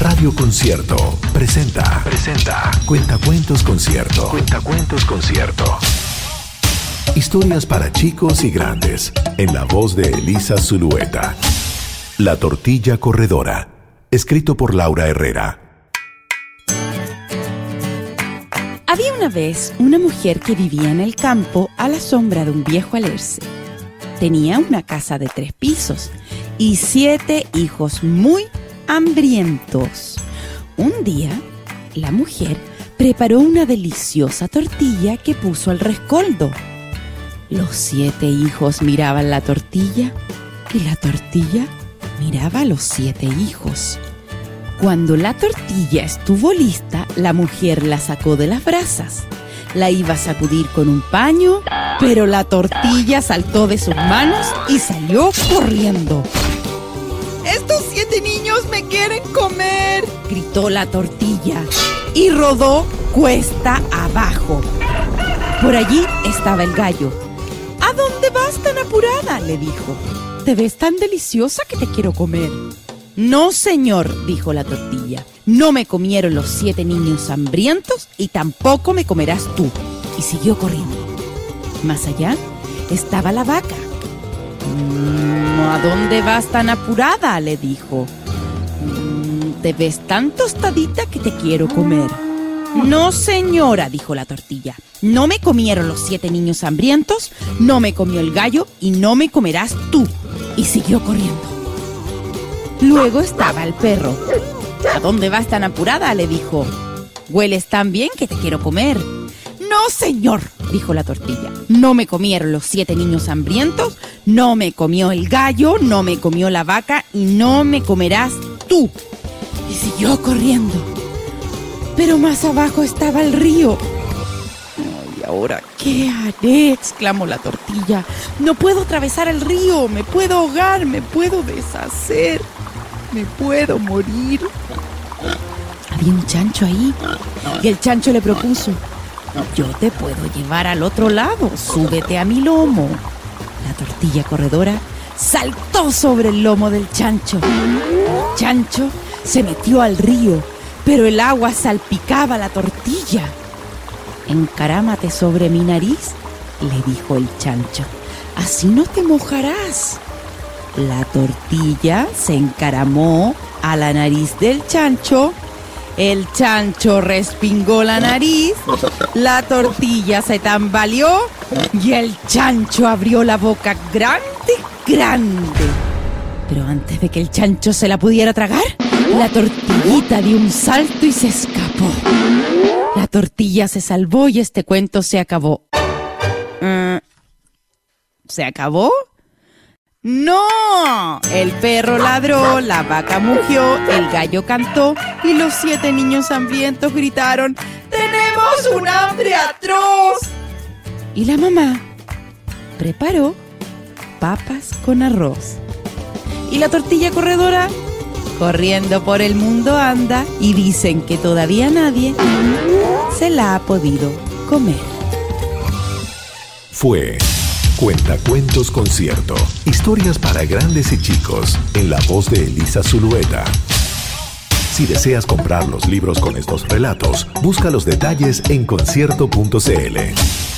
Radio Concierto presenta. Presenta. Cuentacuentos Concierto. Cuentacuentos Concierto. Historias para chicos y grandes. En la voz de Elisa Zulueta. La tortilla corredora. Escrito por Laura Herrera. Había una vez una mujer que vivía en el campo a la sombra de un viejo alerce. Tenía una casa de tres pisos y siete hijos muy hambrientos. Un día, la mujer preparó una deliciosa tortilla que puso al rescoldo. Los siete hijos miraban la tortilla y la tortilla miraba a los siete hijos. Cuando la tortilla estuvo lista, la mujer la sacó de las brasas. La iba a sacudir con un paño, pero la tortilla saltó de sus manos y salió corriendo. ¡Estos siete niños me quieren comer! gritó la tortilla y rodó cuesta abajo. Por allí estaba el gallo. ¿A dónde vas tan apurada? le dijo. Te ves tan deliciosa que te quiero comer. No, señor, dijo la tortilla. No me comieron los siete niños hambrientos y tampoco me comerás tú. Y siguió corriendo. Más allá estaba la vaca. Mm, ¿A dónde vas tan apurada? le dijo. Mm, Te ves tan tostadita que te quiero comer. No, señora, dijo la tortilla. No me comieron los siete niños hambrientos, no me comió el gallo y no me comerás tú. Y siguió corriendo. Luego estaba el perro. ¿A dónde vas tan apurada? le dijo. Hueles tan bien que te quiero comer. No, señor, dijo la tortilla. No me comieron los siete niños hambrientos, no me comió el gallo, no me comió la vaca y no me comerás tú. Y siguió corriendo. Pero más abajo estaba el río. ¿Y ahora qué haré? exclamó la tortilla. No puedo atravesar el río, me puedo ahogar, me puedo deshacer, me puedo morir. Había un chancho ahí y el chancho le propuso, yo te puedo llevar al otro lado, súbete a mi lomo. La tortilla corredora saltó sobre el lomo del chancho. El chancho se metió al río, pero el agua salpicaba la tortilla. Encarámate sobre mi nariz, le dijo el chancho. Así no te mojarás. La tortilla se encaramó a la nariz del chancho. El chancho respingó la nariz, la tortilla se tambaleó y el chancho abrió la boca grande, grande. Pero antes de que el chancho se la pudiera tragar, la tortillita dio un salto y se escapó. La tortilla se salvó y este cuento se acabó. Mm, ¿Se acabó? ¡No! El perro ladró, la vaca mugió, el gallo cantó y los siete niños hambrientos gritaron ¡Tenemos un hambre atroz! Y la mamá preparó papas con arroz. Y la tortilla corredora corriendo por el mundo anda y dicen que todavía nadie se la ha podido comer. Fue Cuentacuentos Concierto. Historias para grandes y chicos. En la voz de Elisa Zulueta. Si deseas comprar los libros con estos relatos, busca los detalles en concierto.cl.